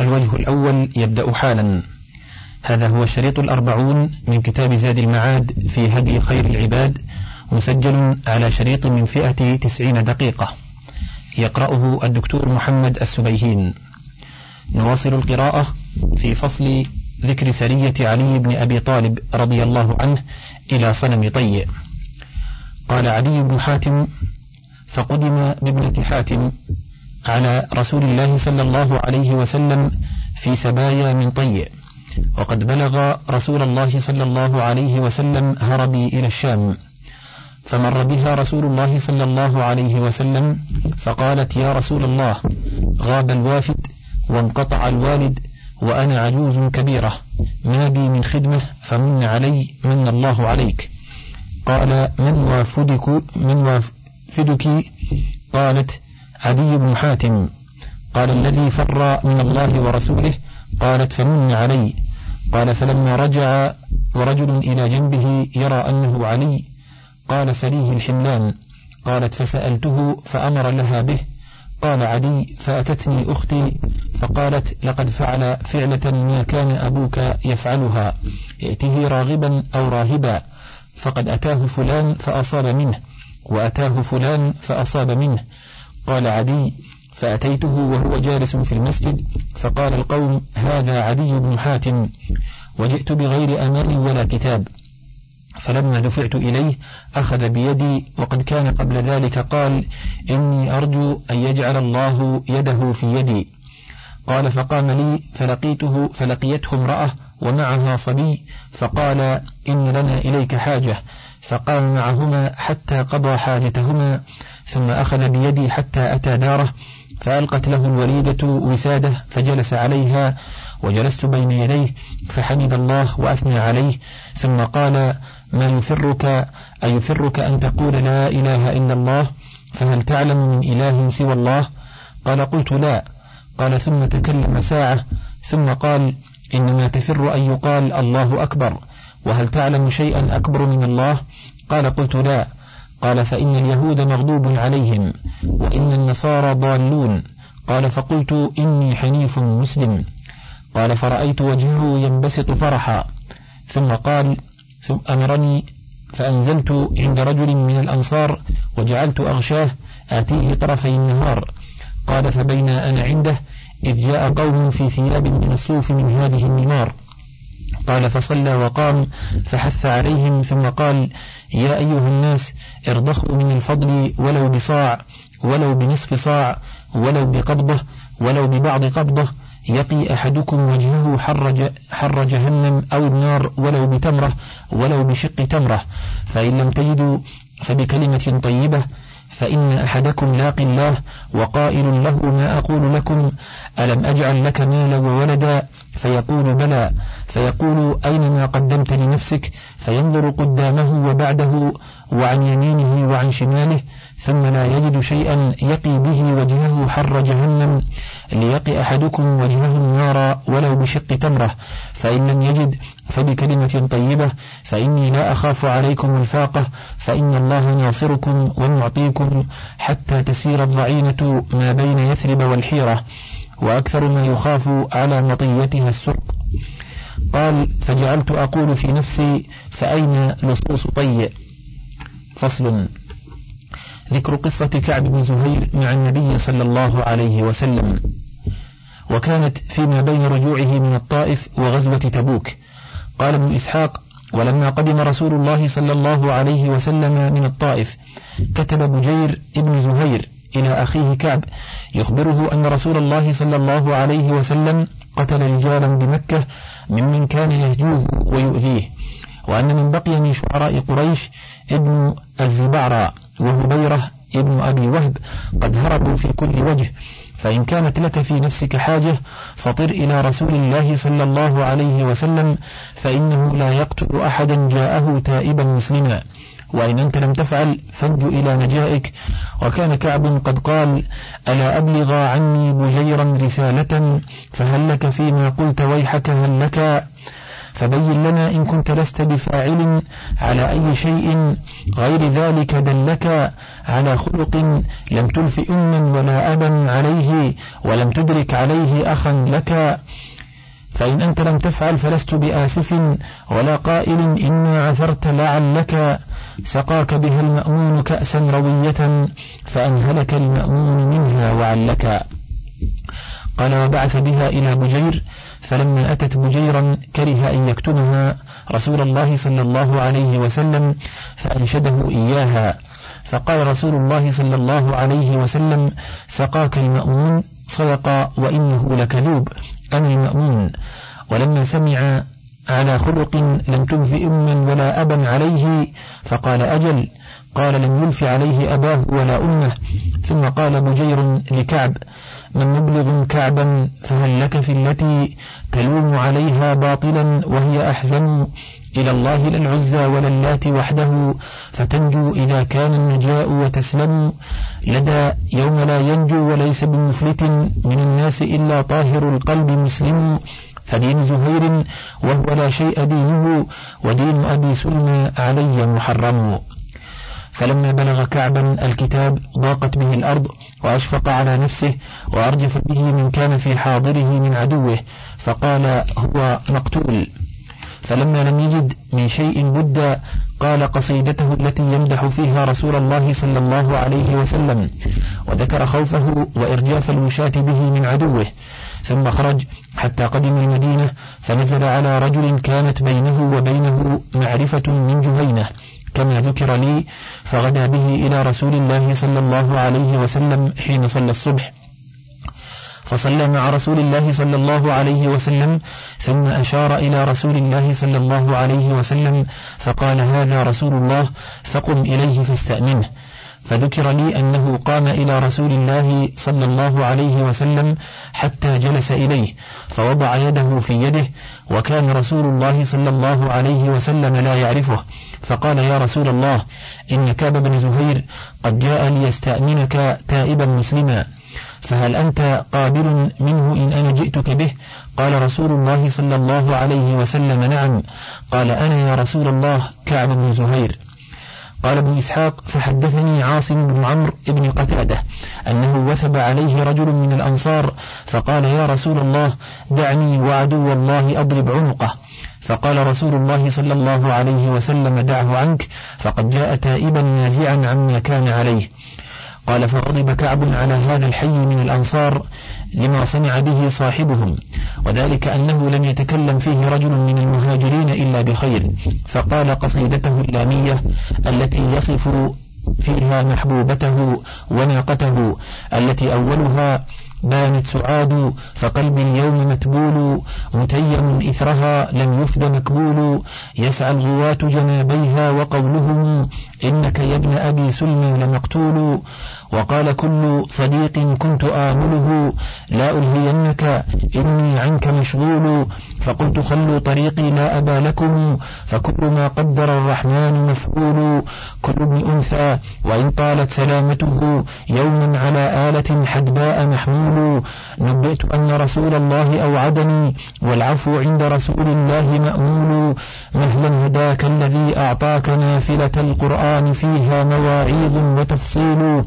الوجه الأول يبدأ حالا. هذا هو الشريط الأربعون من كتاب زاد المعاد في هدي خير العباد مسجل على شريط من فئة تسعين دقيقة. يقرأه الدكتور محمد السبيهين. نواصل القراءة في فصل ذكر سرية علي بن أبي طالب رضي الله عنه إلى صنم طيء. قال علي بن حاتم فقدم بابنة حاتم على رسول الله صلى الله عليه وسلم في سبايا من طيء. وقد بلغ رسول الله صلى الله عليه وسلم هربي إلى الشام. فمر بها رسول الله صلى الله عليه وسلم فقالت يا رسول الله غاب الوافد وانقطع الوالد وأنا عجوز كبيرة. ما بي من خدمة فمن علي من الله عليك. قال من وافدك من وافدك؟ قالت عدي بن حاتم. قال الذي فر من الله ورسوله قالت فمن علي. قال فلما رجع ورجل إلى جنبه يرى أنه علي. قال سليه الحملان. قالت فسألته فأمر لها به. قال عدي فأتتني أختي. فقالت لقد فعل فعلة ما كان أبوك يفعلها. ائته راغبا أو راهبا. فقد أتاه فلان فأصاب منه. وأتاه فلان فأصاب منه. قال عدي فأتيته وهو جالس في المسجد فقال القوم هذا عدي بن حاتم وجئت بغير أمان ولا كتاب. فلما دفعت إليه أخذ بيدي وقد كان قبل ذلك قال إني أرجو أن يجعل الله يده في يدي. قال فقام لي فلقيته فلقيته امرأة ومعها صبي فقال إن لنا إليك حاجة. فقام معهما حتى قضى حاجتهما ثم أخذ بيدي حتى أتى داره فألقت له الوليدة وسادة فجلس عليها وجلست بين يديه فحمد الله وأثنى عليه ثم قال ما يفرك؟ أيفرك أن تقول لا إله إلا الله؟ فهل تعلم من إله سوى الله قال قلت لا. قال ثم تكلم ساعة. ثم قال إنما تفر أن يقال الله أكبر وهل تعلم شيئا أكبر من الله قال قلت لا. قال فإن اليهود مغضوب عليهم وإن النصارى ضالون. قال فقلت إني حنيف مسلم. قال فرأيت وجهه ينبسط فرحا. ثم قال ثم أمرني فأنزلت عند رجل من الأنصار وجعلت أغشاه آتيه طرفي النهار. قال فبين أنا عنده إذ جاء قوم في ثياب من الصوف من هذه النمار. قال فصلى وقام فحث عليهم ثم قال يا أيها الناس ارضخوا من الفضل ولو بصاع ولو بنصف صاع ولو بقبضة ولو ببعض قبضة يقي أحدكم وجهه حر, حر جهنم أو النار ولو بتمرة ولو بشق تمرة فإن لم تجدوا فبكلمة طيبة فإن أحدكم لاق الله وقائل له ما أقول لكم ألم أجعل لك مالا وولدا فيقول بلى. فيقول أين ما قدمت لنفسك؟ فينظر قدامه وبعده وعن يمينه وعن شماله ثم لا يجد شيئا يقي به وجهه حر جهنم. ليقي أحدكم وجهه النار ولو بشق تمرة. فإن لم يجد فبكلمة طيبة. فإني لا أخاف عليكم الفاقة. فإن الله ناصركم ومعطيكم حتى تسير الضعينة ما بين يثرب والحيرة. وأكثر ما يخاف على مطيتها السرق. قال فجعلت أقول في نفسي فأين لصوص طيء فصل. ذكر قصة كعب بن زهير مع النبي صلى الله عليه وسلم. وكانت فيما بين رجوعه من الطائف وغزوة تبوك. قال ابن إسحاق ولما قدم رسول الله صلى الله عليه وسلم من الطائف كتب بجير ابن زهير إلى أخيه كعب. يخبره أن رسول الله صلى الله عليه وسلم قتل رجالا بمكة ممن كان يهجوه ويؤذيه وأن من بقي من شعراء قريش ابن الزبعرى وهبيرة ابن أبي وهب قد هربوا في كل وجه فإن كانت لك في نفسك حاجة فطر إلى رسول الله صلى الله عليه وسلم فإنه لا يقتل أحدا جاءه تائبا مسلما. وإن أنت لم تفعل فج إلى نجائك وكان كعب قد قال ألا أبلغ عني بجيرا رسالة؟ فهل لك فيما قلت ويحك هل لك؟ فبين لنا إن كنت لست بفاعل على أي شيء غير ذلك دلك على خلق لم تلف أما ولا أبا عليه ولم تدرك عليه أخا لك. فإن أنت لم تفعل فلست بآسف ولا قائل إنا عثرت لعلك. سقاك بها المأمون كأسا روية فأنهلك المأمون منها وعلك. قال وبعث بها إلى بجير فلما أتت بجيرا كره أن يكتمها رسول الله صلى الله عليه وسلم فأنشده إياها. فقال رسول الله صلى الله عليه وسلم سقاك المأمون صدق وإنه لكذوب أنا المأمون. ولما سمع على خلق لم تنف أما ولا أبا عليه؟ فقال أجل. قال لم يلف عليه أباه ولا أمه. ثم قال بجير لكعب من مبلغ كعبا فهل لك في التي تلوم عليها باطلا وهي أحزن؟ إلى الله لا العزى ولا اللات وحده. فتنجو إذا كان النجاء وتسلم. لدى يوم لا ينجو وليس بمفلت من الناس إلا طاهر القلب مسلم. فدين زهير وهو لا شيء دينه ودين أبي سلمى علي محرم. فلما بلغ كعبا الكتاب ضاقت به الأرض وأشفق على نفسه وأرجف به من كان في حاضره من عدوه فقال هو مقتول. فلما لم يجد من شيء بد قال قصيدته التي يمدح فيها رسول الله صلى الله عليه وسلم وذكر خوفه وإرجاف الوشاة به من عدوه. ثم خرج حتى قدم المدينة فنزل على رجل كانت بينه وبينه معرفة من جهينة. كما ذكر لي فغدا به إلى رسول الله صلى الله عليه وسلم حين صلى الصبح. فصلى مع رسول الله صلى الله عليه وسلم ثم أشار إلى رسول الله صلى الله عليه وسلم فقال هذا رسول الله فقم إليه فاستأمنه. فذكر لي أنه قام إلى رسول الله صلى الله عليه وسلم حتى جلس إليه فوضع يده في يده وكان رسول الله صلى الله عليه وسلم لا يعرفه فقال يا رسول الله إن كعب بن زهير قد جاء ليستأمنك تائبا مسلما فهل أنت قابل منه إن أنا جئتك به؟ قال رسول الله صلى الله عليه وسلم نعم قال أنا يا رسول الله كعب بن زهير. قال ابن إسحاق فحدثني عاصم بن عمرو بن قتادة أنه وثب عليه رجل من الأنصار فقال يا رسول الله دعني وعدو الله أضرب عنقه. فقال رسول الله صلى الله عليه وسلم دعه عنك فقد جاء تائبا نازعا عما كان عليه. قال فغضب كعب على هذا الحي من الأنصار لما صنع به صاحبهم وذلك أنه لم يتكلم فيه رجل من المهاجرين إلا بخير. فقال قصيدته اللامية التي يصف فيها محبوبته وناقته التي أولها بانت سعاد فقلبي اليوم متبول متيم إثرها لم يفد مكبول يسعى الغواة جنابيها وقولهم إنك يا ابن أبي سلمى لمقتول. وقال كل صديق كنت آمله لا ألهينك إني عنك مشغول. فقلت خلوا طريقي لا أبا لكم. فكل ما قدر الرحمن مفعول. كل ابن أنثى وإن طالت سلامته يوما على آلة حدباء محمول. نبئت أن رسول الله أوعدني والعفو عند رسول الله مأمول. مهلا هداك الذي أعطاك نافلة القرآن. فيها مواعيظ وتفصيل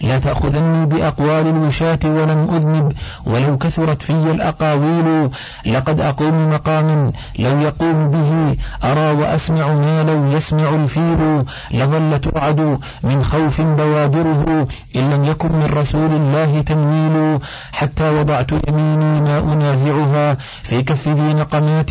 لا تأخذني بأقوال الوشاة ولم أذنب. ولو كثرت في الأقاويل لقد أقوم مقاما لو يقوم به. أرى وأسمع ما لو يسمع الفيل. لظل ترعد من خوف بوادره إن لم يكن من رسول الله تمويل. حتى وضعت يميني ما أنازعها في كف ذي نقمات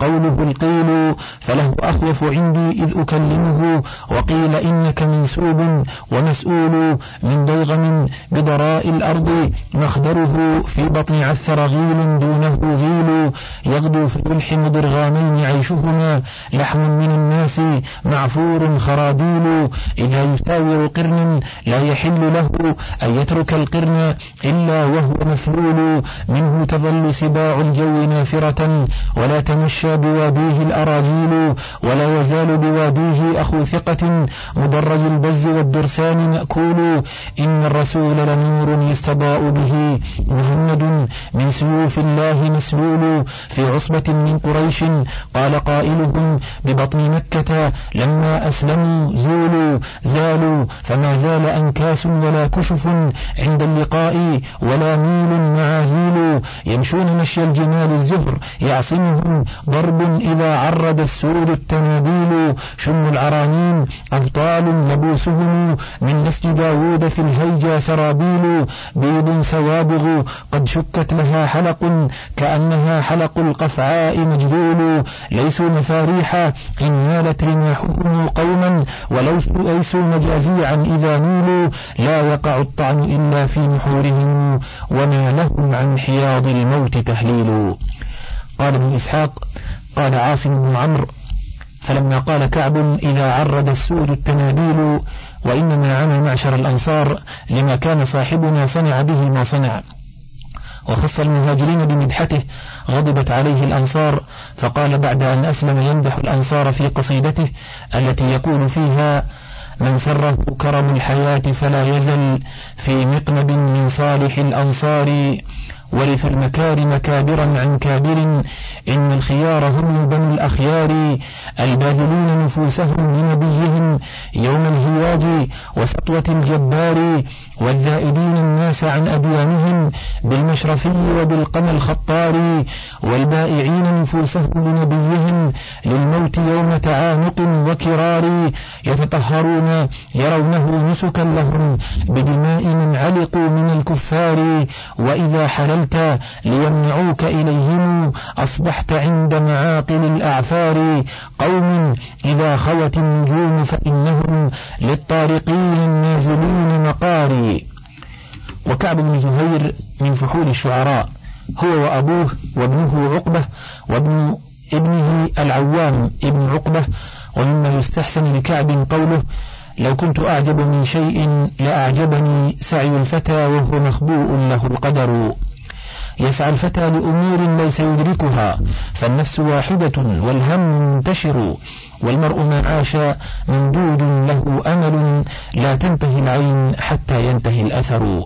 قوله القيل. فله أخوف عندي إذ أكلمه وقيل إنك منسوب ومسؤول من ضيغم بضراء الأرض مخدره في بطن عثر غيل دونه غيل يغدو فيلحم ضرغامين عيشهما لحم من الناس معفور خراديل إذا يساور قرن لا يحل له أن يترك القرن إلا وهو مفلول منه تظل سباع الجو نافرة ولا تمشى بواديه الأراجيل ولا يزال بواديه أخو ثقة مدرج البز والدرسان مأكول إن الرسول لنور يستضاء به. مهند من سيوف الله مسلول في عصبة من قريش. قال قائلهم ببطن مكة لما أسلموا زولوا. زالوا فما زال أنكاس ولا كشف عند اللقاء ولا ميل معازيل. يمشون مشي الجمال الزهر يعصمهم ضرب إذا عرد السود التنابيل. شم العرانين أبطال لبوسهم من نسج داوود في الهيجا سرابيل بيض سوابغ قد شكت لها حلق كأنها حلق القفعاء مجدول ليسوا مفاريح إن نالت رماحهم قوما ولو ليسوا مجازيعا إذا نيلوا لا يقع الطعن إلا في نحورهم وما لهم عن حياض الموت تهليل. قال ابن إسحاق قال عاصم بن عمرو فلما قال كعب إذا عرد السود التنابيل وإنما عمى معشر الأنصار لما كان صاحبنا صنع به ما صنع. وخص المهاجرين بمدحته غضبت عليه الأنصار فقال بعد أن أسلم يمدح الأنصار في قصيدته التي يقول فيها من سره كرم الحياة فلا يزل في مقنب من صالح الأنصار ورثوا المكارم كابرا عن كابر إن الخيار هم بنو الأخيار الباذلون نفوسهم لنبيهم يوم الهياج وسطوة الجبار. والذائدين الناس عن أديانهم بالمشرفي وبالقمى الخطار والبائعين نفوسهم لنبيهم للموت يوم تعانق وكرار يتطهرون يرونه نسكا لهم بدماء من علقوا من الكفار وإذا حللت ليمنعوك إليهم أصبحت عند معاقل الأعفار قوم إذا خوت النجوم فإنهم للطارقين النازلين مقاري. وكعب بن زهير من فحول الشعراء هو وأبوه وابنه عقبة وابن ابنه العوام ابن عقبة ومما يستحسن لكعب قوله لو كنت أعجب من شيء لأعجبني سعي الفتى وهو مخبوء له القدر. يسعى الفتى لأمور ليس يدركها فالنفس واحدة والهم منتشر. والمرء ما عاش ممدود له أمل لا تنتهي العين حتى ينتهي الأثر.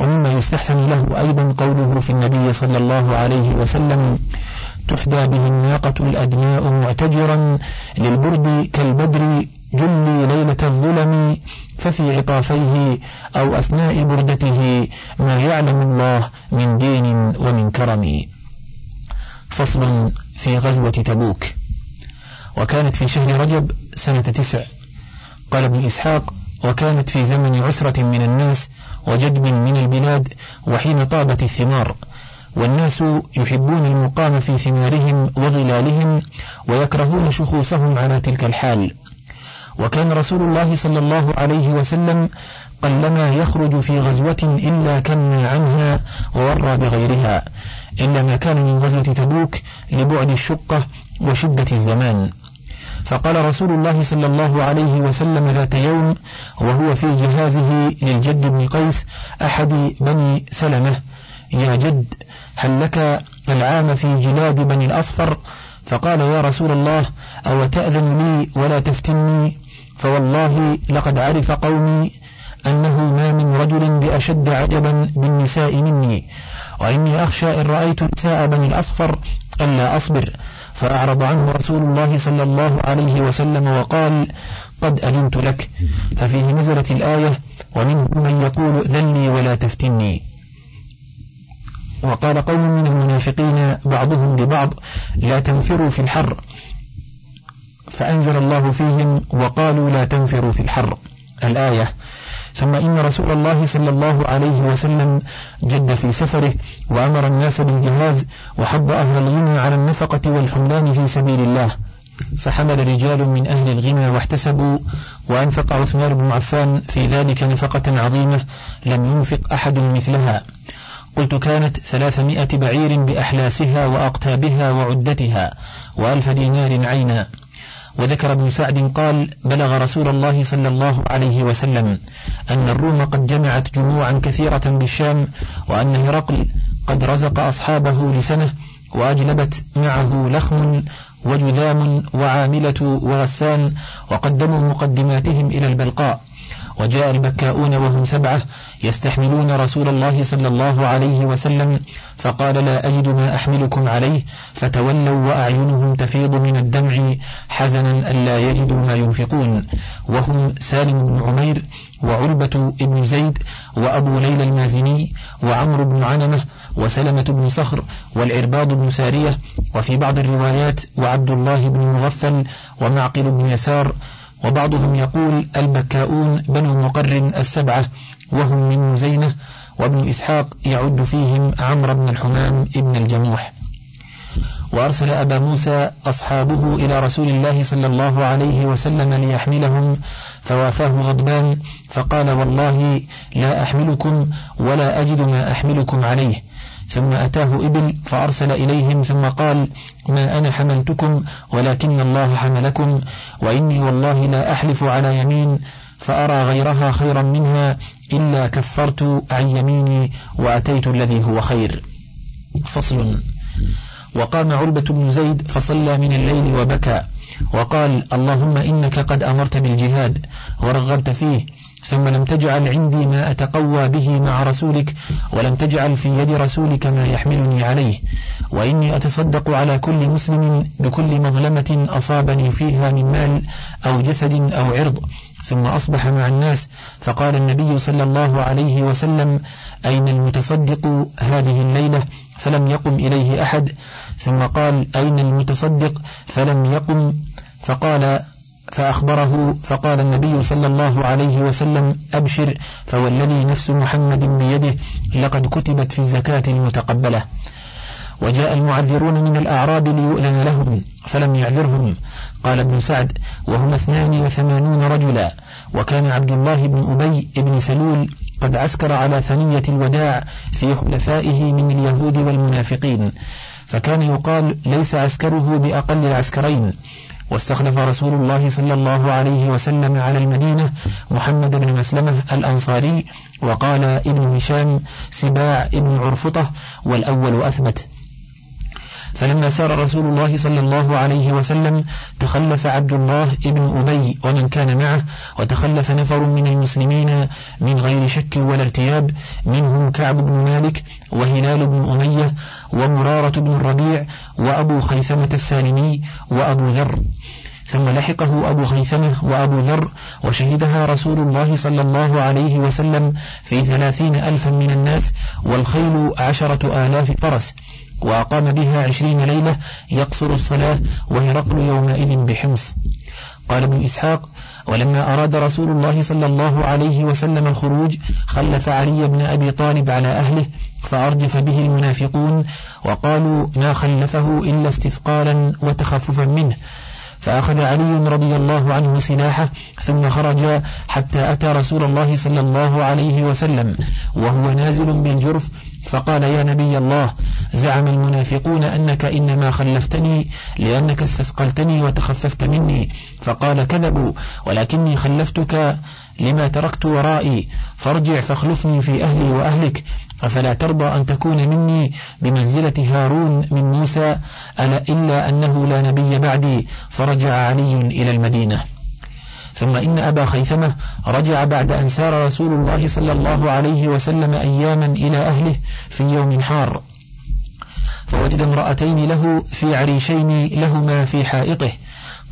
ومما يستحسن له أيضا قوله في النبي صلى الله عليه وسلم تحدى به الناقة الأدماء معتجرا للبرد كالبدر جلي ليلة الظلم ففي عطافيه أو أثناء بردته ما يعلم الله من دين ومن كرم. فصل في غزوة تبوك. وكانت في شهر رجب سنة تسع. قال ابن إسحاق وكانت في زمن عسرة من الناس وجدب من البلاد وحين طابت الثمار. والناس يحبون المقام في ثمارهم وظلالهم ويكرهون شخوصهم على تلك الحال. وكان رسول الله صلى الله عليه وسلم قلما يخرج في غزوة إلا كن عنها وورى بغيرها إلا ما كان من غزوة تبوك لبعد الشقة وشدة الزمان. فقال رسول الله صلى الله عليه وسلم ذات يوم وهو في جهازه للجد بن قيس أحد بني سلمة يا جد هل لك العام في جلاد بني الأصفر؟ فقال يا رسول الله أو تأذن لي ولا تفتني؟ فوالله لقد عرف قومي أنه ما من رجل بأشد عجبا بالنساء مني وإني أخشى إن رأيت نساء بني الأصفر ألا أصبر. فأعرض عنه رسول الله صلى الله عليه وسلم وقال قد أذنت لك. ففيه نزلت الآية ومنهم من يقول ذلي ولا تفتني. وقال قوم من المنافقين بعضهم لبعض لا تنفروا في الحر. فأنزل الله فيهم وقالوا لا تنفروا في الحر. الآية ثم إن رسول الله صلى الله عليه وسلم جد في سفره وأمر الناس بالجهاز وحض أهل الغنى على النفقة والحملان في سبيل الله فحمل رجال من أهل الغنى واحتسبوا وأنفق عثمان بن عفان في ذلك نفقة عظيمة لم ينفق أحد مثلها. قلت كانت ثلاثمائة بعير بأحلاسها وأقتابها وعدتها وألف دينار عينا. وذكر ابن سعد قال بلغ رسول الله صلى الله عليه وسلم أن الروم قد جمعت جموعا كثيرة بالشام وأن هرقل قد رزق أصحابه لسنة وأجلبت معه لخم وجذام وعاملة وغسان وقدموا مقدماتهم إلى البلقاء. وجاء البكاؤون وهم سبعة يستحملون رسول الله صلى الله عليه وسلم فقال لا أجد ما أحملكم عليه فتولوا وأعينهم تفيض من الدمع حزنا ألا يجدوا ما ينفقون. وهم سالم بن عمير وعلبة بن زيد وأبو ليلى المازني وعمرو بن عنمة وسلمة بن صخر والعرباض بن سارية وفي بعض الروايات وعبد الله بن مغفل ومعقل بن يسار وبعضهم يقول البكاؤون بنو مقر السبعة وهم من مزينة وابن إسحاق يعد فيهم عمرو بن الحمام ابن الجموح. وأرسل أبا موسى أصحابه إلى رسول الله صلى الله عليه وسلم ليحملهم فوافاه غضبان فقال والله لا أحملكم ولا أجد ما أحملكم عليه. ثم أتاه إبل فأرسل إليهم ثم قال ما أنا حملتكم ولكن الله حملكم وإني والله لا أحلف على يمين فأرى غيرها خيرا منها إلا كفرت عن يميني وأتيت الذي هو خير. فصل. وقام علبة بن زيد فصلى من الليل وبكى وقال اللهم إنك قد أمرت بالجهاد ورغبت فيه ثم لم تجعل عندي ما أتقوى به مع رسولك ولم تجعل في يد رسولك ما يحملني عليه. وإني أتصدق على كل مسلم بكل مظلمة أصابني فيها من مال أو جسد أو عرض. ثم أصبح مع الناس فقال النبي صلى الله عليه وسلم أين المتصدق هذه الليلة؟ فلم يقم إليه أحد. ثم قال أين المتصدق؟ فلم يقم. فقال فأخبره فقال النبي صلى الله عليه وسلم أبشر فوالذي نفس محمد بيده لقد كتبت في الزكاة المتقبلة. وجاء المعذرون من الأعراب ليؤذن لهم فلم يعذرهم. قال ابن سعد وهم اثنان وثمانون رجلا. وكان عبد الله بن أبي بن سلول قد عسكر على ثنية الوداع في خلفائه من اليهود والمنافقين. فكان يقال ليس عسكره بأقل العسكرين. واستخلف رسول الله صلى الله عليه وسلم على المدينة محمد بن مسلمة الأنصاري وقال ابن هشام سباع ابن عرفطة والأول أثبت. فلما سار رسول الله صلى الله عليه وسلم تخلف عبد الله ابن أبي ومن كان معه وتخلف نفر من المسلمين من غير شك ولا ارتياب منهم كعب بن مالك وهلال بن أمية ومرارة بن الربيع وأبو خيثمة السالمي وأبو ذر. ثم لحقه أبو خيثمة وأبو ذر وشهدها رسول الله صلى الله عليه وسلم في ثلاثين ألفا من الناس والخيل عشرة آلاف فرس وأقام بها عشرين ليلة يقصر الصلاة وهرقل يومئذ بحمص. قال ابن إسحاق ولما أراد رسول الله صلى الله عليه وسلم الخروج خلف علي بن أبي طالب على أهله فأرجف به المنافقون وقالوا ما خلفه إلا استثقالا وتخففا منه فأخذ علي رضي الله عنه سلاحه ثم خرج حتى أتى رسول الله صلى الله عليه وسلم وهو نازل بالجرف فقال يا نبي الله زعم المنافقون أنك إنما خلفتني لأنك استثقلتني وتخففت مني. فقال كذبوا ولكني خلفتك لما تركت ورائي. فارجع فاخلفني في أهلي وأهلك أفلا ترضى أن تكون مني بمنزلة هارون من موسى؟ ألا إلا أنه لا نبي بعدي؟ فرجع علي إلى المدينة. ثم إن أبا خيثمة رجع بعد أن سار رسول الله صلى الله عليه وسلم أياما إلى أهله في يوم حار. فوجد امرأتين له في عريشين لهما في حائطه.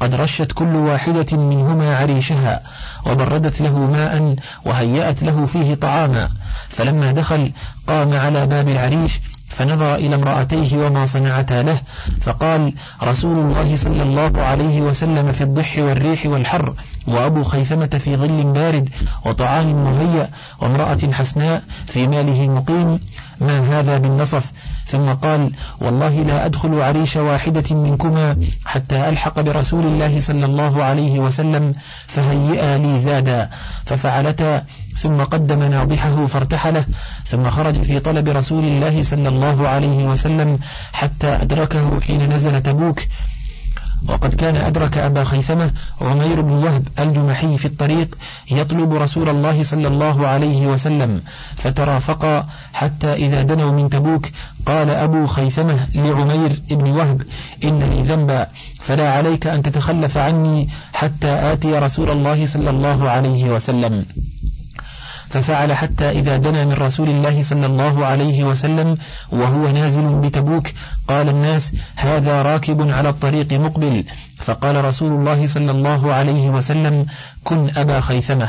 قد رشت كل واحدة منهما عريشها وبردت له ماء وهيأت له فيه طعاما. فلما دخل قام على باب العريش فنظر إلى امرأتيه وما صنعتا له فقال رسول الله صلى الله عليه وسلم في الضح والريح والحر وأبو خيثمة في ظل بارد وطعام مهيأ وامرأة حسناء في ماله مقيم ما هذا بالنصف ثم قال والله لا أدخل عريش واحدة منكما حتى ألحق برسول الله صلى الله عليه وسلم فهيئا لي زادا. ففعلتا ثم قدم ناضحه فارتحله ثم خرج في طلب رسول الله صلى الله عليه وسلم حتى أدركه حين نزل تبوك. وقد كان أدرك أبا خيثمة عمير بن وهب الجمحي في الطريق يطلب رسول الله صلى الله عليه وسلم فترافقا حتى إذا دنوا من تبوك قال أبو خيثمة لعمير بن وهب إن لي ذنبا فلا عليك أن تتخلف عني حتى آتي رسول الله صلى الله عليه وسلم. ففعل حتى إذا دنا من رسول الله صلى الله عليه وسلم وهو نازل بتبوك قال الناس هذا راكب على الطريق مقبل. فقال رسول الله صلى الله عليه وسلم كن أبا خيثمة.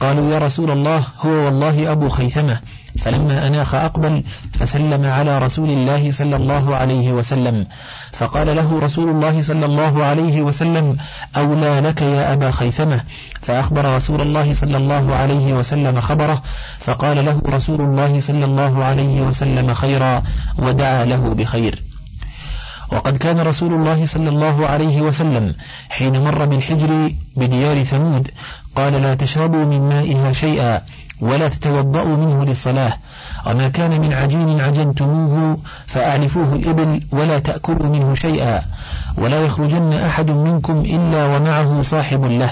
قالوا يا رسول الله هو والله أبو خيثمة. فلما أناخ أقبل فسلم على رسول الله صلى الله عليه وسلم. فقال له رسول الله صلى الله عليه وسلم أولى لك يا أبا خيثمة؟ فأخبر رسول الله صلى الله عليه وسلم خبره. فقال له رسول الله صلى الله عليه وسلم خيرا ودعا له بخير. وقد كان رسول الله صلى الله عليه وسلم حين مر بالحجر بديار ثمود قال لا تشربوا من مائها شيئا ولا تتوضأوا منه للصلاة وما كان من عجين عجنتموه فأعلفوه الإبل ولا تأكلوا منه شيئا ولا يخرجن أحد منكم إلا ومعه صاحب له.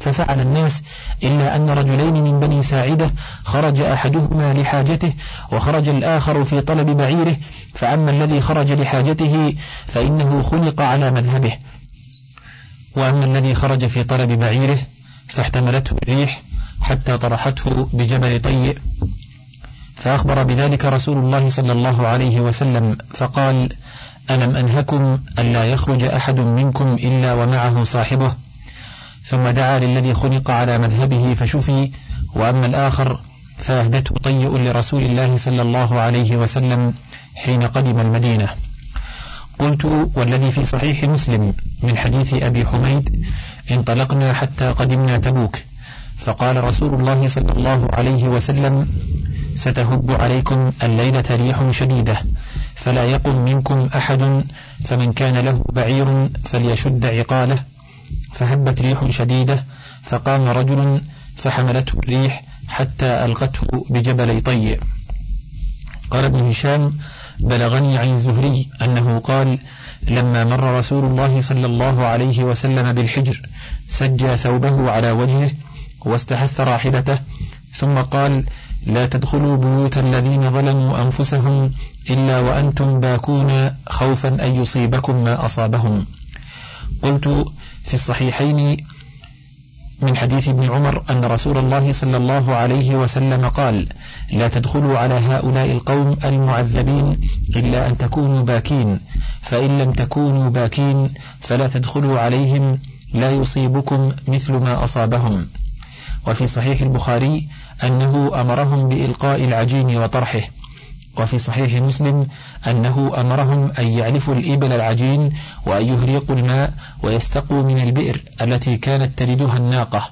ففعل الناس إلا أن رجلين من بني ساعدة خرج أحدهما لحاجته وخرج الآخر في طلب بعيره فأما الذي خرج لحاجته فإنه خلق على مذهبه. وأما الذي خرج في طلب بعيره فاحتملته الريح حتى طرحته بجبل طيء. فأخبر بذلك رسول الله صلى الله عليه وسلم فقال ألم أنهكم ألا يخرج أحد منكم إلا ومعه صاحبه؟ ثم دعا للذي خلق على مذهبه فشفي وأما الآخر فأهدته طيء لرسول الله صلى الله عليه وسلم حين قدم المدينة. قلت والذي في صحيح مسلم من حديث أبي حميد انطلقنا حتى قدمنا تبوك. فقال رسول الله صلى الله عليه وسلم ستهب عليكم الليلة ريح شديدة فلا يقم منكم أحد فمن كان له بعير فليشد عقاله. فهبت ريح شديدة فقام رجل فحملته الريح حتى ألقته بجبل طيء. قال ابن هشام بلغني عن الزهري أنه قال لما مر رسول الله صلى الله عليه وسلم بالحجر سجى ثوبه على وجهه واستحث راحلته ثم قال لا تدخلوا بيوت الذين ظلموا أنفسهم إلا وأنتم باكون خوفا أن يصيبكم ما أصابهم. قلت في الصحيحين من حديث ابن عمر أن رسول الله صلى الله عليه وسلم قال لا تدخلوا على هؤلاء القوم المعذبين إلا أن تكونوا باكين فإن لم تكونوا باكين فلا تدخلوا عليهم لا يصيبكم مثل ما أصابهم وفي صحيح البخاري أنه أمرهم بإلقاء العجين وطرحه. وفي صحيح مسلم أنه أمرهم أن يعلفوا الإبل العجين وأن يهريقوا الماء ويستقوا من البئر التي كانت تلدها الناقة.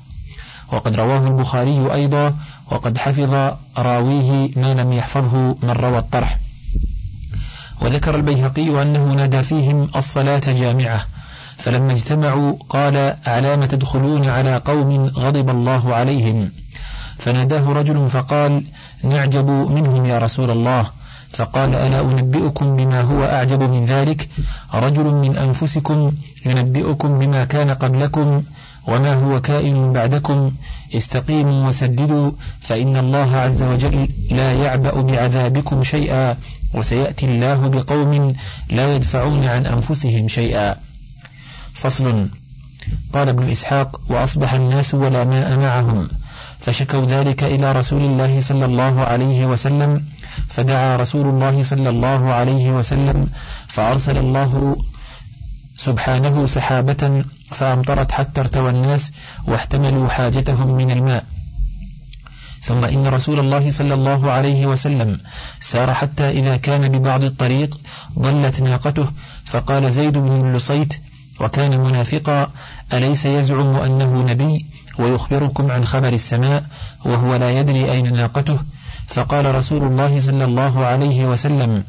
وقد رواه البخاري أيضا وقد حفظ راويه ما لم يحفظه من روى الطرح. وذكر البيهقي أنه نادى فيهم الصلاة جامعة فلما اجتمعوا قال على ما تدخلون على قوم غضب الله عليهم؟ فناداه رجل فقال نعجب منهم يا رسول الله. فقال ألا أنبئكم بما هو أعجب من ذلك؟ رجل من أنفسكم ينبئكم بما كان قبلكم وما هو كائن بعدكم. استقيموا وسددوا فإن الله عز وجل لا يعبأ بعذابكم شيئا وسيأتي الله بقوم لا يدفعون عن أنفسهم شيئا. فصل. قال ابن إسحاق وأصبح الناس ولا ماء معهم. فشكوا ذلك إلى رسول الله صلى الله عليه وسلم فدعا رسول الله صلى الله عليه وسلم فأرسل الله سبحانه سحابة فأمطرت حتى ارتوى الناس واحتملوا حاجتهم من الماء. ثم إن رسول الله صلى الله عليه وسلم سار حتى إذا كان ببعض الطريق ضلت ناقته فقال زيد بن اللصيت وكان منافقا أليس يزعم أنه نبي؟ ويخبركم عن خبر السماء وهو لا يدري أين ناقته. فقال رسول الله صلى الله عليه وسلم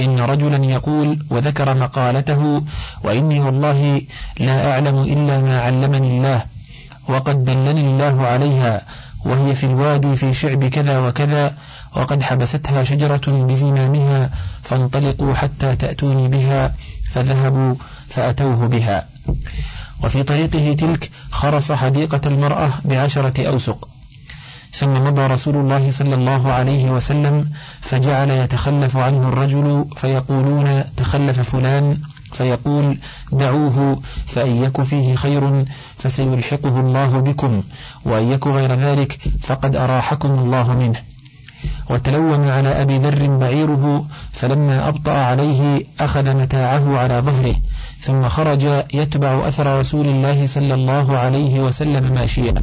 إن رجلا يقول وذكر مقالته وإني والله لا أعلم إلا ما علمني الله وقد دلني الله عليها وهي في الوادي في شعب كذا وكذا وقد حبستها شجرة بزمامها فانطلقوا حتى تأتوني بها فذهبوا فأتوه بها. وفي طريقه تلك خرص حديقة المرأة بعشرة أوسق. ثم مضى رسول الله صلى الله عليه وسلم فجعل يتخلف عنه الرجل فيقولون تخلف فلان فيقول دعوه فإن يك فيه خير فسيلحقه الله بكم وإن يك غير ذلك فقد أراحكم الله منه. وتلوم على أبي ذر بعيره فلما أبطأ عليه أخذ متاعه على ظهره ثم خرج يتبع أثر رسول الله صلى الله عليه وسلم ماشيا.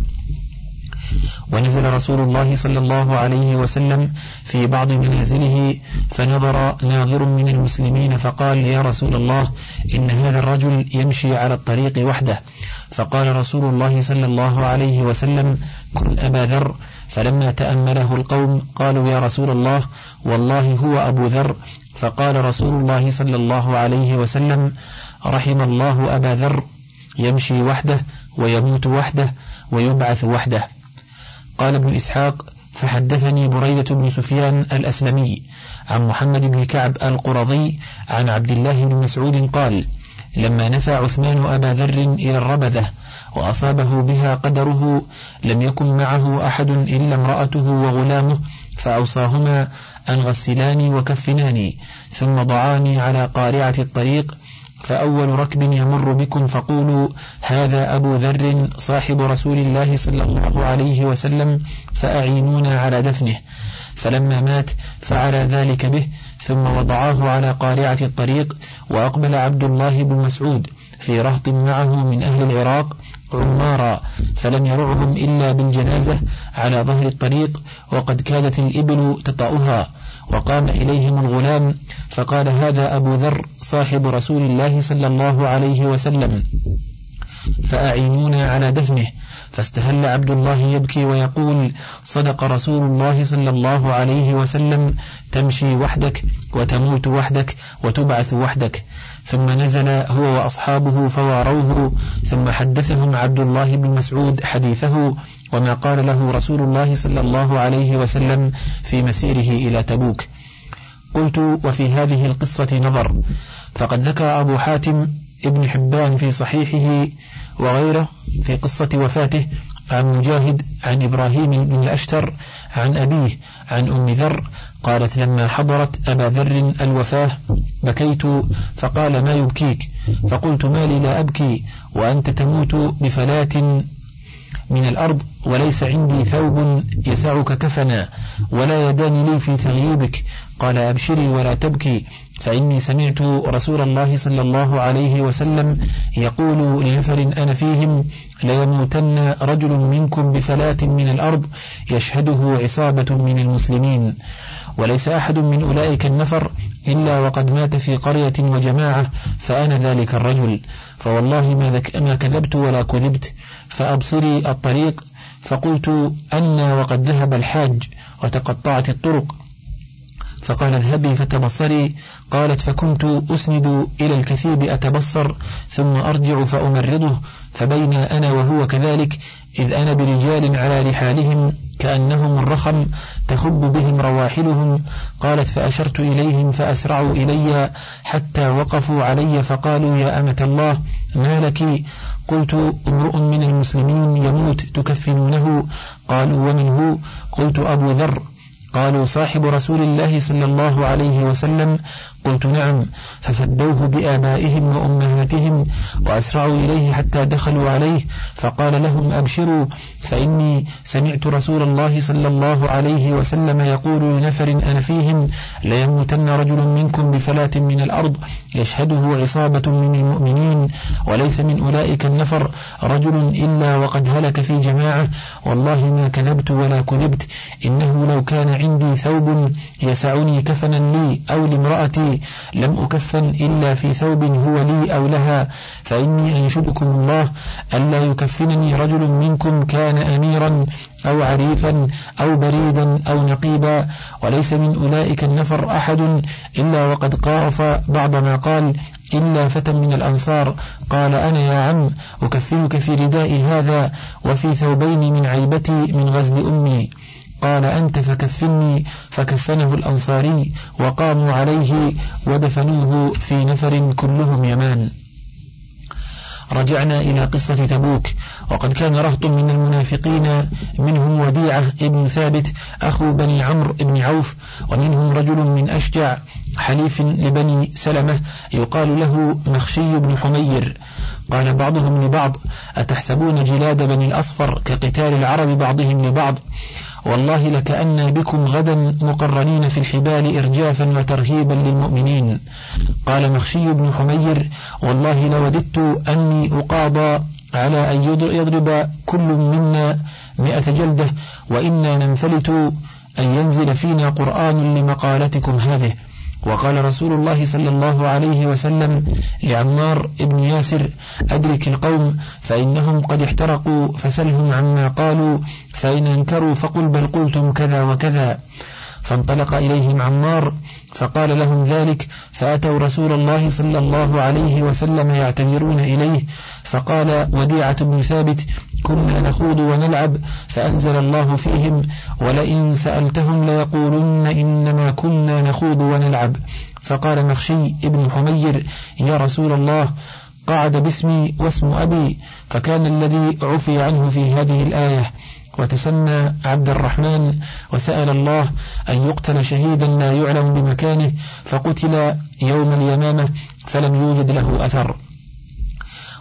ونزل رسول الله صلى الله عليه وسلم في بعض منازله فنظر ناظر من المسلمين فقال يا رسول الله إن هذا الرجل يمشي على الطريق وحده. فقال رسول الله صلى الله عليه وسلم كن أبا ذر. فلما تأمله القوم قالوا يا رسول الله والله هو أبو ذر. فقال رسول الله صلى الله عليه وسلم رحم الله أبا ذر يمشي وحده ويموت وحده ويبعث وحده. قال ابن إسحاق فحدثني بريدة بن سفيان الأسلمي عن محمد بن كعب القرظي عن عبد الله بن مسعود قال لما نفى عثمان أبا ذر إلى الربذة وأصابه بها قدره لم يكن معه أحد إلا امرأته وغلامه فأوصاهما أن غسلاني وكفناني ثم ضعاني على قارعة الطريق فأول ركب يمر بكم فقولوا هذا أبو ذر صاحب رسول الله صلى الله عليه وسلم فأعينونا على دفنه. فلما مات فعل ذلك به ثم وضعاه على قارعة الطريق وأقبل عبد الله بن مسعود في رهط معه من أهل العراق عمارا فلم يرعهم إلا بالجنازة على ظهر الطريق وقد كادت الإبل تطأها. وقام إليهم الغلام فقال هذا أبو ذر صاحب رسول الله صلى الله عليه وسلم. فأعينونا على دفنه. فاستهل عبد الله يبكي ويقول صدق رسول الله صلى الله عليه وسلم تمشي وحدك وتموت وحدك وتبعث وحدك. ثم نزل هو وأصحابه فواروه ثم حدثهم عبد الله بن مسعود حديثه وما قال له رسول الله صلى الله عليه وسلم في مسيره إلى تبوك. قلت وفي هذه القصة نظر. فقد ذكر أبو حاتم ابن حبان في صحيحه وغيره في قصة وفاته عن مجاهد عن إبراهيم بن الأشتر عن أبيه عن أم ذر. قالت لما حضرت أبا ذر الوفاة بكيت فقال ما يبكيك؟ فقلت ما لي لا أبكي وأنت تموت بفلاة من الأرض وليس عندي ثوب يسعك كفنا ولا يدان لي في تغييبك. قال أبشري ولا تبكي فإني سمعت رسول الله صلى الله عليه وسلم يقول لنفر أنا فيهم ليموتن رجل منكم بفلاة من الأرض يشهده عصابة من المسلمين. وليس أحد من أولئك النفر إلا وقد مات في قرية وجماعة فأنا ذلك الرجل. فوالله ما, ما كذبت ولا كذبت. فأبصري الطريق فقلت أنا وقد ذهب الحاج وتقطعت الطرق. فقال اذهبي فتبصري. قالت فكنت أسند إلى الكثيب أتبصر ثم أرجع فأمرضه فبين أنا وهو كذلك إذ أنا برجال على رحالهم كأنهم الرخم تخب بهم رواحلهم. قالت فأشرت إليهم فأسرعوا إلي حتى وقفوا علي فقالوا يا أمة الله ما لك؟ قلت امرؤ من المسلمين يموت تكفنونه؟ قالوا ومن هو قلت أبو ذر. قالوا صاحب رسول الله صلى الله عليه وسلم قلت نعم ففدوه بآبائهم وأمهاتهم وأسرعوا إليه حتى دخلوا عليه فقال لهم أبشروا فإني سمعت رسول الله صلى الله عليه وسلم يقول لنفر أنا فيهم ليموتن رجل منكم بفلاة من الأرض يشهده عصابة من المؤمنين وليس من أولئك النفر رجل إلا وقد هلك في جماعة والله ما كذبت ولا كذبت إنه لو كان عندي ثوب يسعني كفنا لي أو لامرأتي لم أكفن إلا في ثوب هو لي أو لها فإني أنشدكم الله ألا يكفنني رجل منكم كان أميرا أو عريفا أو بريدا أو نقيبا وليس من أولئك النفر أحد إلا وقد قارف بعض ما قال إلا فتى من الأنصار قال أنا يا عم أكفنك في ردائي هذا وفي ثوبين من عيبتي من غزل أمي. قال أنت فكفني فكفنه الأنصاري وقاموا عليه ودفنوه في نفر كلهم يمان. رجعنا إلى قصة تبوك وقد كان رهط من المنافقين منهم وديعة ابن ثابت أخو بني عمرو بن عوف ومنهم رجل من أشجع حليف لبني سلمة يقال له مخشي بن حمير. قال بعضهم لبعض أتحسبون جلاد بني الأصفر كقتال العرب بعضهم لبعض؟ والله لكأن بكم غدا مقرنين في الحبال إرجافا وترهيبا للمؤمنين. قال مخشي بن حمير والله لوددت أني أقاضى على أن يضرب كل منا مئة جلدة وإنا ننفلت أن ينزل فينا قرآن لمقالتكم هذه. وقال رسول الله صلى الله عليه وسلم لعمار بن ياسر أدرك القوم فإنهم قد احترقوا فسلهم عما قالوا فإن أنكروا فقل بل قلتم كذا وكذا. فانطلق إليهم عمار فقال لهم ذلك فأتوا رسول الله صلى الله عليه وسلم يعتذرون إليه فقال وديعة بن ثابت كنا نخوض ونلعب فأنزل الله فيهم ولئن سألتهم ليقولن إنما كنا نخوض ونلعب. فقال مخشي ابن حمير يا رسول الله قعد باسمي واسم أبي فكان الذي عفي عنه في هذه الآية. وتسمى عبد الرحمن وسأل الله أن يقتل شهيدا لا يعلم بمكانه فقتل يوم اليمامة فلم يوجد له أثر.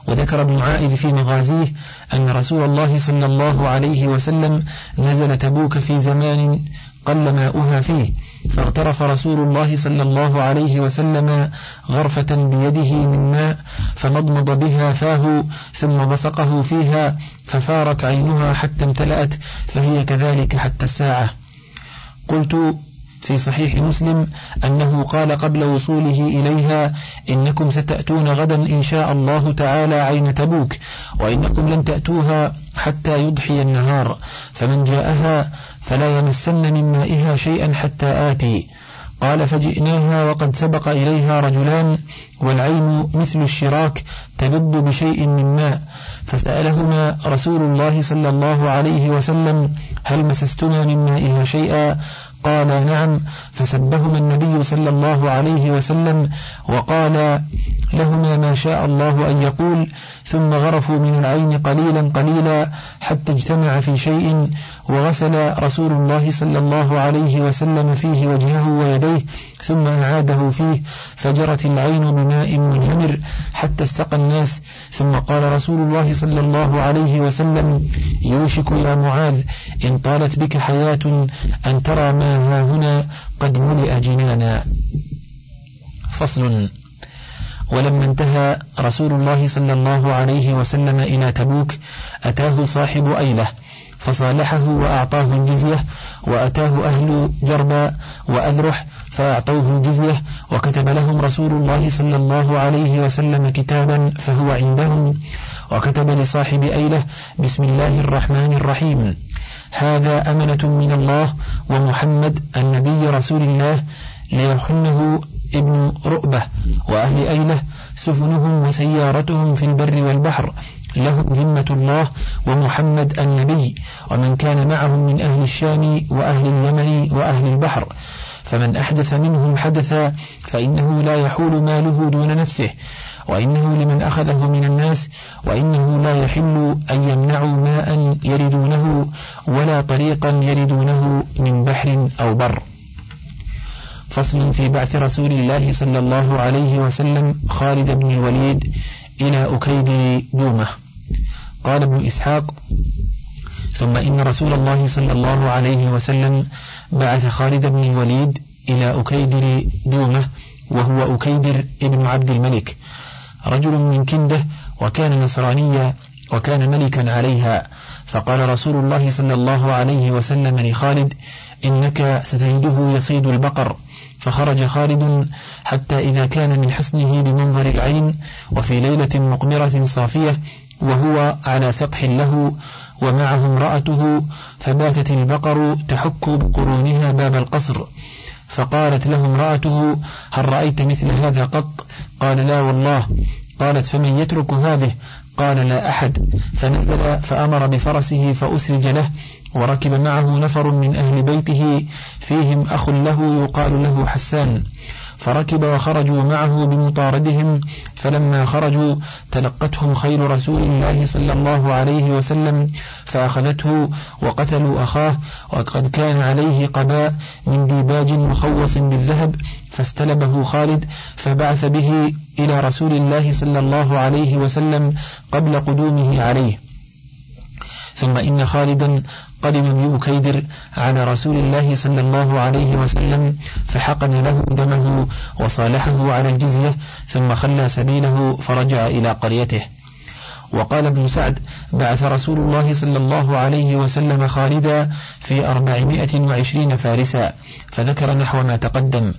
وذكر ابن عائد في مغازيه أن رسول الله صلى الله عليه وسلم نزل تبوك في زمان قل ماؤها فيه فاغترف رسول الله صلى الله عليه وسلم غرفة بيده من ماء فمضمض بها فاه ثم بصقه فيها ففارت عينها حتى امتلأت فهي كذلك حتى الساعة. قلت في صحيح مسلم أنه قال قبل وصوله إليها إنكم ستأتون غدا إن شاء الله تعالى عين تبوك وإنكم لن تأتوها حتى يضحي النهار فمن جاءها فلا يمسن من مائها شيئا حتى آتي. قال فجئناها وقد سبق إليها رجلان والعين مثل الشراك تبد بشيء من ماء. فسألهما رسول الله صلى الله عليه وسلم هل مسستما من مائها شيئا؟ قال نعم فسبهما النبي صلى الله عليه وسلم وقال لهما ما شاء الله أن يقول ثم غرفوا من العين قليلا قليلا حتى اجتمع في شيء وغسل رسول الله صلى الله عليه وسلم فيه وجهه ويديه ثم أعاده فيه فجرت العين بماء منهمر حتى استقى الناس. ثم قال رسول الله صلى الله عليه وسلم يوشك يا معاذ إن طالت بك حياة أن ترى ما ها هنا قد ملئ جنانا. فصل. ولما انتهى رسول الله صلى الله عليه وسلم إلى تبوك أتاه صاحب أيلة. فصالحه وأعطاه الجزية وأتاه أهل جربا وأذرح فأعطوه الجزية وكتب لهم رسول الله صلى الله عليه وسلم كتابا فهو عندهم وكتب لصاحب أيله بسم الله الرحمن الرحيم. هذا أمنة من الله ومحمد النبي رسول الله ليحنه ابن رؤبة وأهل أيله سفنهم وسيارتهم في البر والبحر. لهم ذمة الله ومحمد النبي ومن كان معهم من أهل الشام وأهل اليمن وأهل البحر. فمن أحدث منهم حدثا فإنه لا يحول ماله دون نفسه وإنه لمن أخذه من الناس وإنه لا يحل أن يمنعوا ماء يردونه ولا طريقا يردونه من بحر أو بر. فصل في بعث رسول الله صلى الله عليه وسلم خالد بن الوليد إلى أكيد دومة. قال ابن إسحاق ثم إن رسول الله صلى الله عليه وسلم بعث خالد بن الوليد إلى أكيدر دومة وهو أكيدر ابن عبد الملك رجل من كنده وكان نصرانيا وكان ملكا عليها. فقال رسول الله صلى الله عليه وسلم لخالد إنك ستجده يصيد البقر. فخرج خالد حتى إذا كان من حسنه بمنظر العين وفي ليلة مقمرة صافية وهو على سطح له ومعه امرأته فباتت البقر تحك بقرونها باب القصر. فقالت له امرأته هل رأيت مثل هذا قط؟ قال لا والله. قالت فمن يترك هذه؟ قال لا أحد. فنزل فأمر بفرسه فأسرج له وركب معه نفر من أهل بيته فيهم أخ له يقال له حسان. فركب وخرجوا معه بمطاردهم فلما خرجوا تلقتهم خيل رسول الله صلى الله عليه وسلم فأخذته وقتلوا أخاه وقد كان عليه قباء من ديباج مخوص بالذهب فاستلبه خالد فبعث به إلى رسول الله صلى الله عليه وسلم قبل قدومه عليه. ثم إن خالدا قدم بأكيدر على رسول الله صلى الله عليه وسلم فحقن له دمه وصالحه على الجزية ثم خلى سبيله فرجع إلى قريته. وقال ابن سعد بعث رسول الله صلى الله عليه وسلم خالدا في أربعمائة وعشرين فارسا فذكر نحو ما تقدم.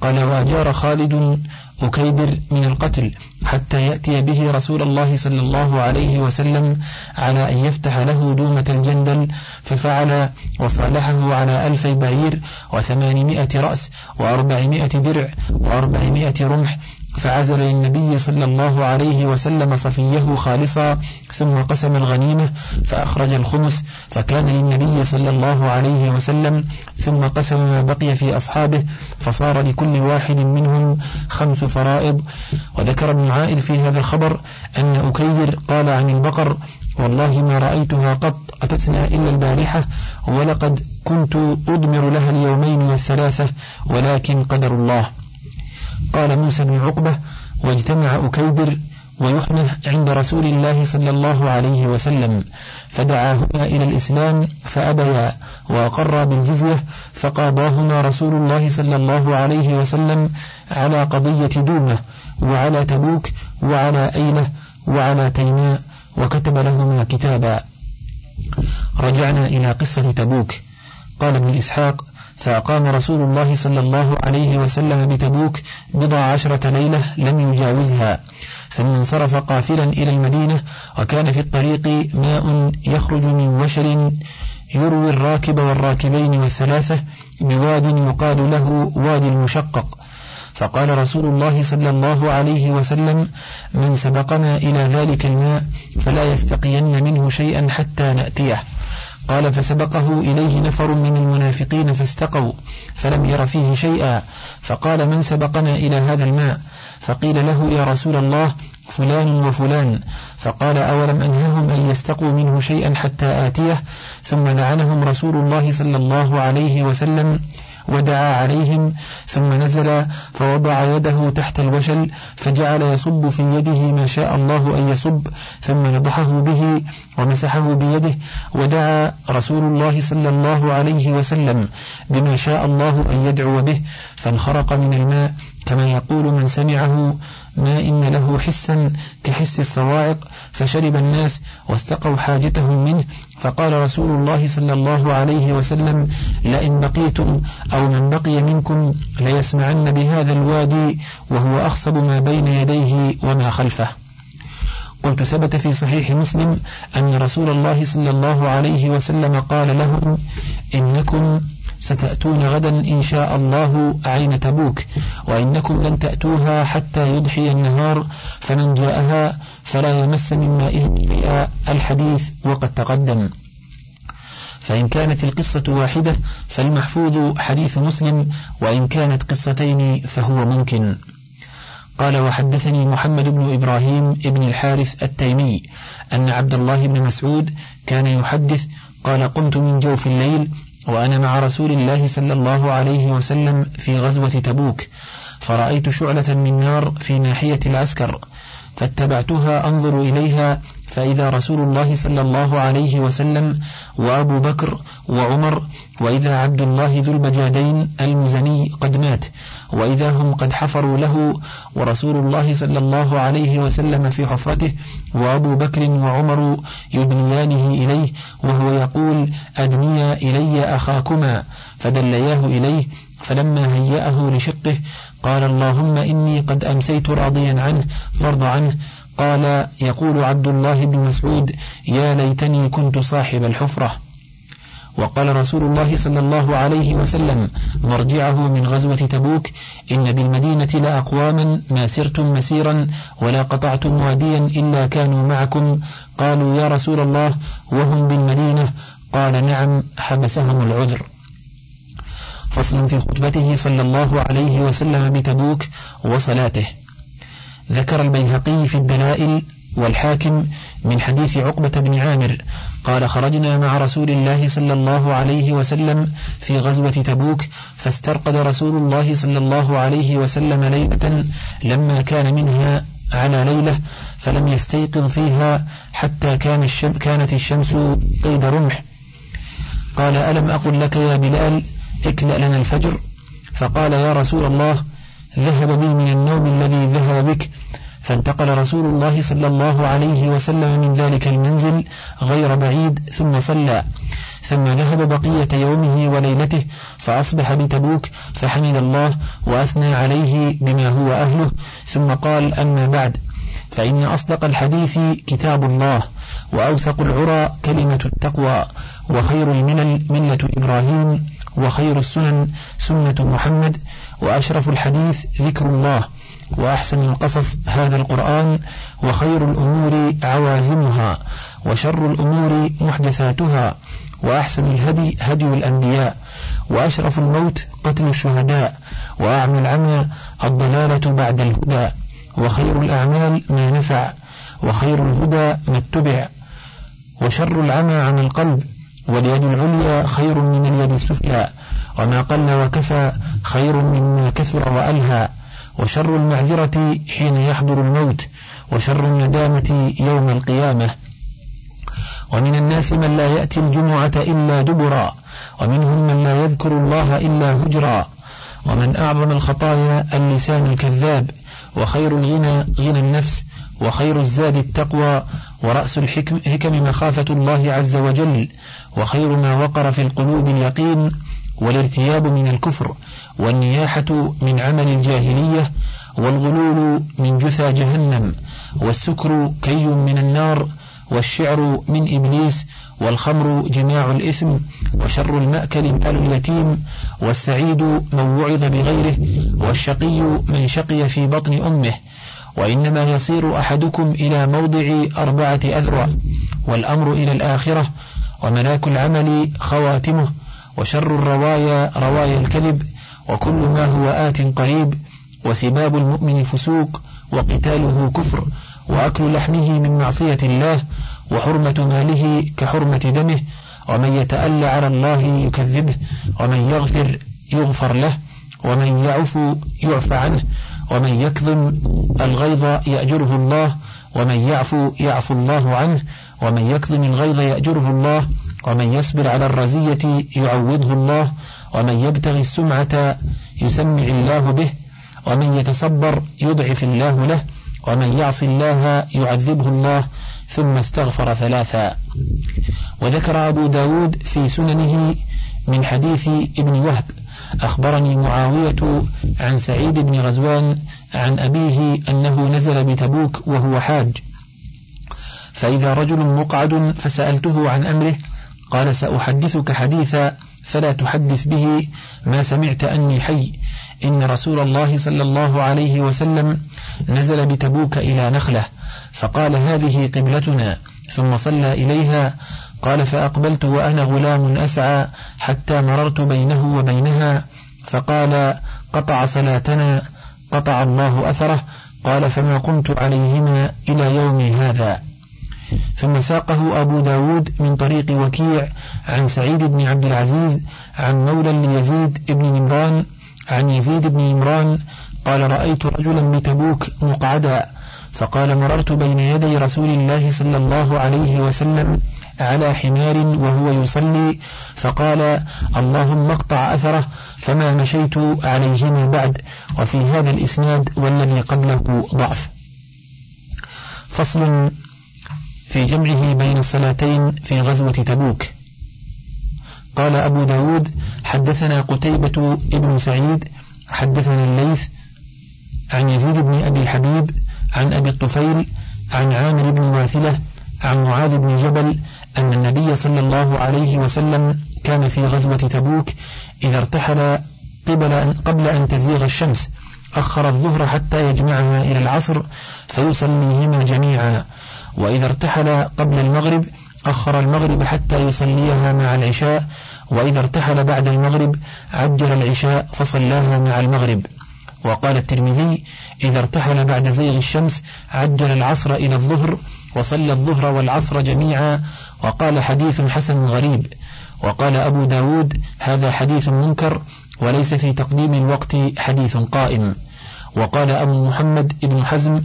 قال وأجار خالد أكيدر من القتل حتى يأتي به رسول الله صلى الله عليه وسلم على أن يفتح له دومة الجندل ففعل وصالحه على ألفي بعير وثمانمائة رأس وأربعمائة درع وأربعمائة رمح فعزل للنبي صلى الله عليه وسلم صفيه خالصا ثم قسم الغنيمة فأخرج الخمس فكان للنبي صلى الله عليه وسلم ثم قسم ما بقي في أصحابه فصار لكل واحد منهم خمس فرائض. وذكر ابن عائل في هذا الخبر أن أكير قال عن البقر والله ما رأيتها قط أتتنا إلا البارحة ولقد كنت أدمر لها اليومين والثلاثة ولكن قدر الله. قال موسى بن عقبة واجتمع أكيدر ويحنه عند رسول الله صلى الله عليه وسلم فدعاهما إلى الإسلام فأبيا وأقرا بالجزية فقاضاهما رسول الله صلى الله عليه وسلم على قضية دومة وعلى تبوك وعلى أيلة وعلى تيماء وكتب لهما كتابا. رجعنا إلى قصة تبوك. قال ابن إسحاق فأقام رسول الله صلى الله عليه وسلم بتبوك بضع عشرة ليلة لم يجاوزها ثم انصرف قافلا إلى المدينة وكان في الطريق ماء يخرج من وشر يروي الراكب والراكبين والثلاثة بواد يقال له وادي المشقق. فقال رسول الله صلى الله عليه وسلم من سبقنا إلى ذلك الماء فلا يستقين منه شيئا حتى نأتيه. قال فسبقه إليه نفر من المنافقين فاستقوا فلم ير فيه شيئا فقال من سبقنا إلى هذا الماء؟ فقيل له يا رسول الله فلان وفلان. فقال أولم أنههم أن يستقوا منه شيئا حتى آتيه؟ ثم لعنهم رسول الله صلى الله عليه وسلم ودعا عليهم ثم نزل فوضع يده تحت الوشل فجعل يصب في يده ما شاء الله أن يصب ثم نضحه به ومسحه بيده ودعا رسول الله صلى الله عليه وسلم بما شاء الله أن يدعو به فانخرق من الماء كما يقول من سمعه ما إن له حسا كحس الصواعق فشرب الناس واستقوا حاجتهم منه. فقال رسول الله صلى الله عليه وسلم لئن بقيتم أو من بقي منكم ليسمعن بهذا الوادي وهو أخصب ما بين يديه وما خلفه. قلت ثبت في صحيح مسلم أن رسول الله صلى الله عليه وسلم قال لهم إنكم ستأتون غدا إن شاء الله عين تبوك. وإنكم لن تأتوها حتى يضحي النهار فمن جاءها فلا يمس من مائه الحديث وقد تقدم. فإن كانت القصة واحدة فالمحفوظ حديث مسلم وإن كانت قصتين فهو ممكن. قال وحدثني محمد بن إبراهيم ابن الحارث التيمي أن عبد الله بن مسعود كان يحدث قال قمت من جوف الليل وأنا مع رسول الله صلى الله عليه وسلم في غزوة تبوك فرأيت شعلة من نار في ناحية العسكر. فاتبعتها أنظر إليها. فإذا رسول الله صلى الله عليه وسلم وأبو بكر وعمر وإذا عبد الله ذو البجادين المزني قد مات وإذا هم قد حفروا له ورسول الله صلى الله عليه وسلم في حفرته وأبو بكر وعمر يدنيانه إليه وهو يقول أدنيا إلي أخاكما. فدلياه إليه فلما هيأه لشقه قال اللهم إني قد أمسيت راضيا عنه فارض عنه. قال يقول عبد الله بن مسعود يا ليتني كنت صاحب الحفرة. وقال رسول الله صلى الله عليه وسلم مرجعه من غزوة تبوك إن بالمدينة لأقواما ما سرتم مسيرا ولا قطعتم واديا إلا كانوا معكم. قالوا يا رسول الله وهم بالمدينة؟ قال نعم حبسهم العذر. فصل في خطبته صلى الله عليه وسلم بتبوك وصلاته. ذكر البيهقي في الدلائل والحاكم من حديث عقبة بن عامر قال خرجنا مع رسول الله صلى الله عليه وسلم في غزوة تبوك فاسترقد رسول الله صلى الله عليه وسلم ليلة لما كان منها على ليلة فلم يستيقظ فيها حتى كان الشم كانت الشمس قيد رمح. قال ألم أقل لك يا بلال اكلأ لنا الفجر. فقال يا رسول الله ذهب بي من النوم الذي ذهب بك. فانتقل رسول الله صلى الله عليه وسلم من ذلك المنزل غير بعيد ثم صلى. ثم ذهب بقية يومه وليلته فأصبح بتبوك فحمد الله وأثنى عليه بما هو أهله. ثم قال أما بعد فإن أصدق الحديث كتاب الله وأوثق العرى كلمة التقوى وخير الملل ملة إبراهيم وخير السنن سنة محمد وأشرف الحديث ذكر الله وأحسن القصص هذا القرآن وخير الأمور عوازمها وشر الأمور محدثاتها وأحسن الهدي هدي الأنبياء وأشرف الموت قتل الشهداء وأعمى العمى الضلالة بعد الهدى وخير الأعمال ما نفع وخير الهدى ما اتبع وشر العمى عن القلب واليد العليا خير من اليد السفلى وما قل وكفى خير مما كثر وألهى وشر المعذرة حين يحضر الموت وشر الندامة يوم القيامة. ومن الناس من لا يأتي الجمعة إلا دبرا ومنهم من لا يذكر الله إلا هجرا. ومن أعظم الخطايا اللسان الكذاب وخير الغنى غنى النفس وخير الزاد التقوى ورأس الحكم مخافة الله عز وجل وخير ما وقر في القلوب اليقين والارتياب من الكفر والنياحة من عمل الجاهلية والغلول من جثى جهنم والسكر كي من النار والشعر من إبليس والخمر جماع الإثم وشر المأكل مال اليتيم والسعيد من وعظ بغيره والشقي من شقي في بطن أمه وإنما يصير أحدكم إلى موضع أربعة أذرع والأمر إلى الآخرة وملاك العمل خواتمه وشر الروايا روايا الكذب وكل ما هو آت قريب وسباب المؤمن فسوق وقتاله كفر وأكل لحمه من معصية الله وحرمة ماله كحرمة دمه ومن يتألى على الله يكذبه ومن يغفر يغفر له ومن يعفو يعفى عنه. ومن يكظم الغيظ يأجره الله ومن يعفو يعفو الله عنه ومن يكظم الغيظ يأجره الله ومن يصبر على الرزية يعوضه الله ومن يبتغي السمعة يسمع الله به ومن يتصبر يضعف الله له ومن يعص الله يعذبه الله ثم استغفر ثلاثا. وذكر أبو داود في سننه من حديث ابن وهب أخبرني معاوية عن سعيد بن غزوان عن أبيه أنه نزل بتبوك وهو حاج. فإذا رجل مقعد فسألته عن أمره قال سأحدثك حديثا فلا تحدث به ما سمعت أني حي. إن رسول الله صلى الله عليه وسلم نزل بتبوك إلى نخلة فقال هذه قبلتنا. ثم صلى إليها قال فأقبلت وأنا غلام أسعى حتى مررت بينه وبينها فقال قطع صلاتنا قطع الله أثره قال فما قمت عليهما إلى يومي هذا. ثم ساقه أبو داود من طريق وكيع عن سعيد بن عبد العزيز عن مولى ليزيد بن نمران عن يزيد بن نمران قال رأيت رجلا بتبوك مقعدا فقال مررت بين يدي رسول الله صلى الله عليه وسلم على حمار وهو يصلي فقال اللهم اقطع أثره فما مشيت عليهما بعد وفي هذا الإسناد والذي قبله ضعف. فصل في جمعه بين الصلاتين في غزوة تبوك. قال أبو داود حدثنا قتيبة ابن سعيد حدثنا الليث عن يزيد بن أبي حبيب عن أبي الطفيل عن عامر بن واثلة عن معاذ بن جبل أن النبي صلى الله عليه وسلم كان في غزوة تبوك إذا ارتحل قبل أن قبل أن تزيغ الشمس أخر الظهر حتى يجمعها إلى العصر فيصليهما جميعا وإذا ارتحل قبل المغرب أخر المغرب حتى يصليها مع العشاء وإذا ارتحل بعد المغرب عجل العشاء فصلاها مع المغرب. وقال الترمذي إذا ارتحل بعد زيغ الشمس عجل العصر إلى الظهر وصلى الظهر والعصر جميعا وقال حديث حسن غريب. وقال أبو داود هذا حديث منكر وليس في تقديم الوقت حديث قائم. وقال أبو محمد ابن حزم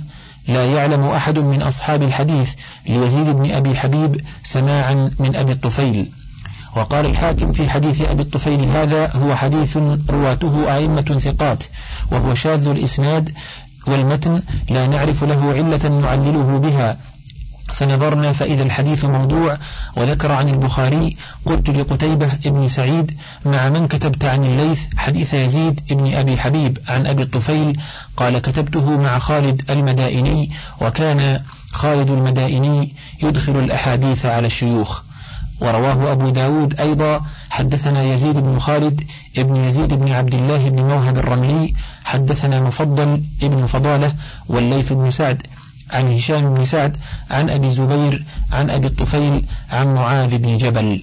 لا يعلم أحد من أصحاب الحديث ليزيد بن أبي حبيب سماعا من أبي الطفيل. وقال الحاكم في حديث أبي الطفيل هذا هو حديث رواته أئمة ثقات وهو شاذ الإسناد والمتن لا نعرف له علة نعلله بها. فنظرنا فإذا الحديث موضوع وذكر عن البخاري. قلت لقتيبة ابن سعيد مع من كتبت عن الليث حديث يزيد ابن أبي حبيب عن أبي الطفيل قال كتبته مع خالد المدائني وكان خالد المدائني يدخل الأحاديث على الشيوخ. ورواه أبو داود أيضا حدثنا يزيد بن خالد ابن يزيد بن عبد الله بن موهب الرملي حدثنا مفضل ابن فضالة والليث بن سعد. عن هشام بن سعد عن أبي زبير عن أبي الطفيل عن معاذ بن جبل.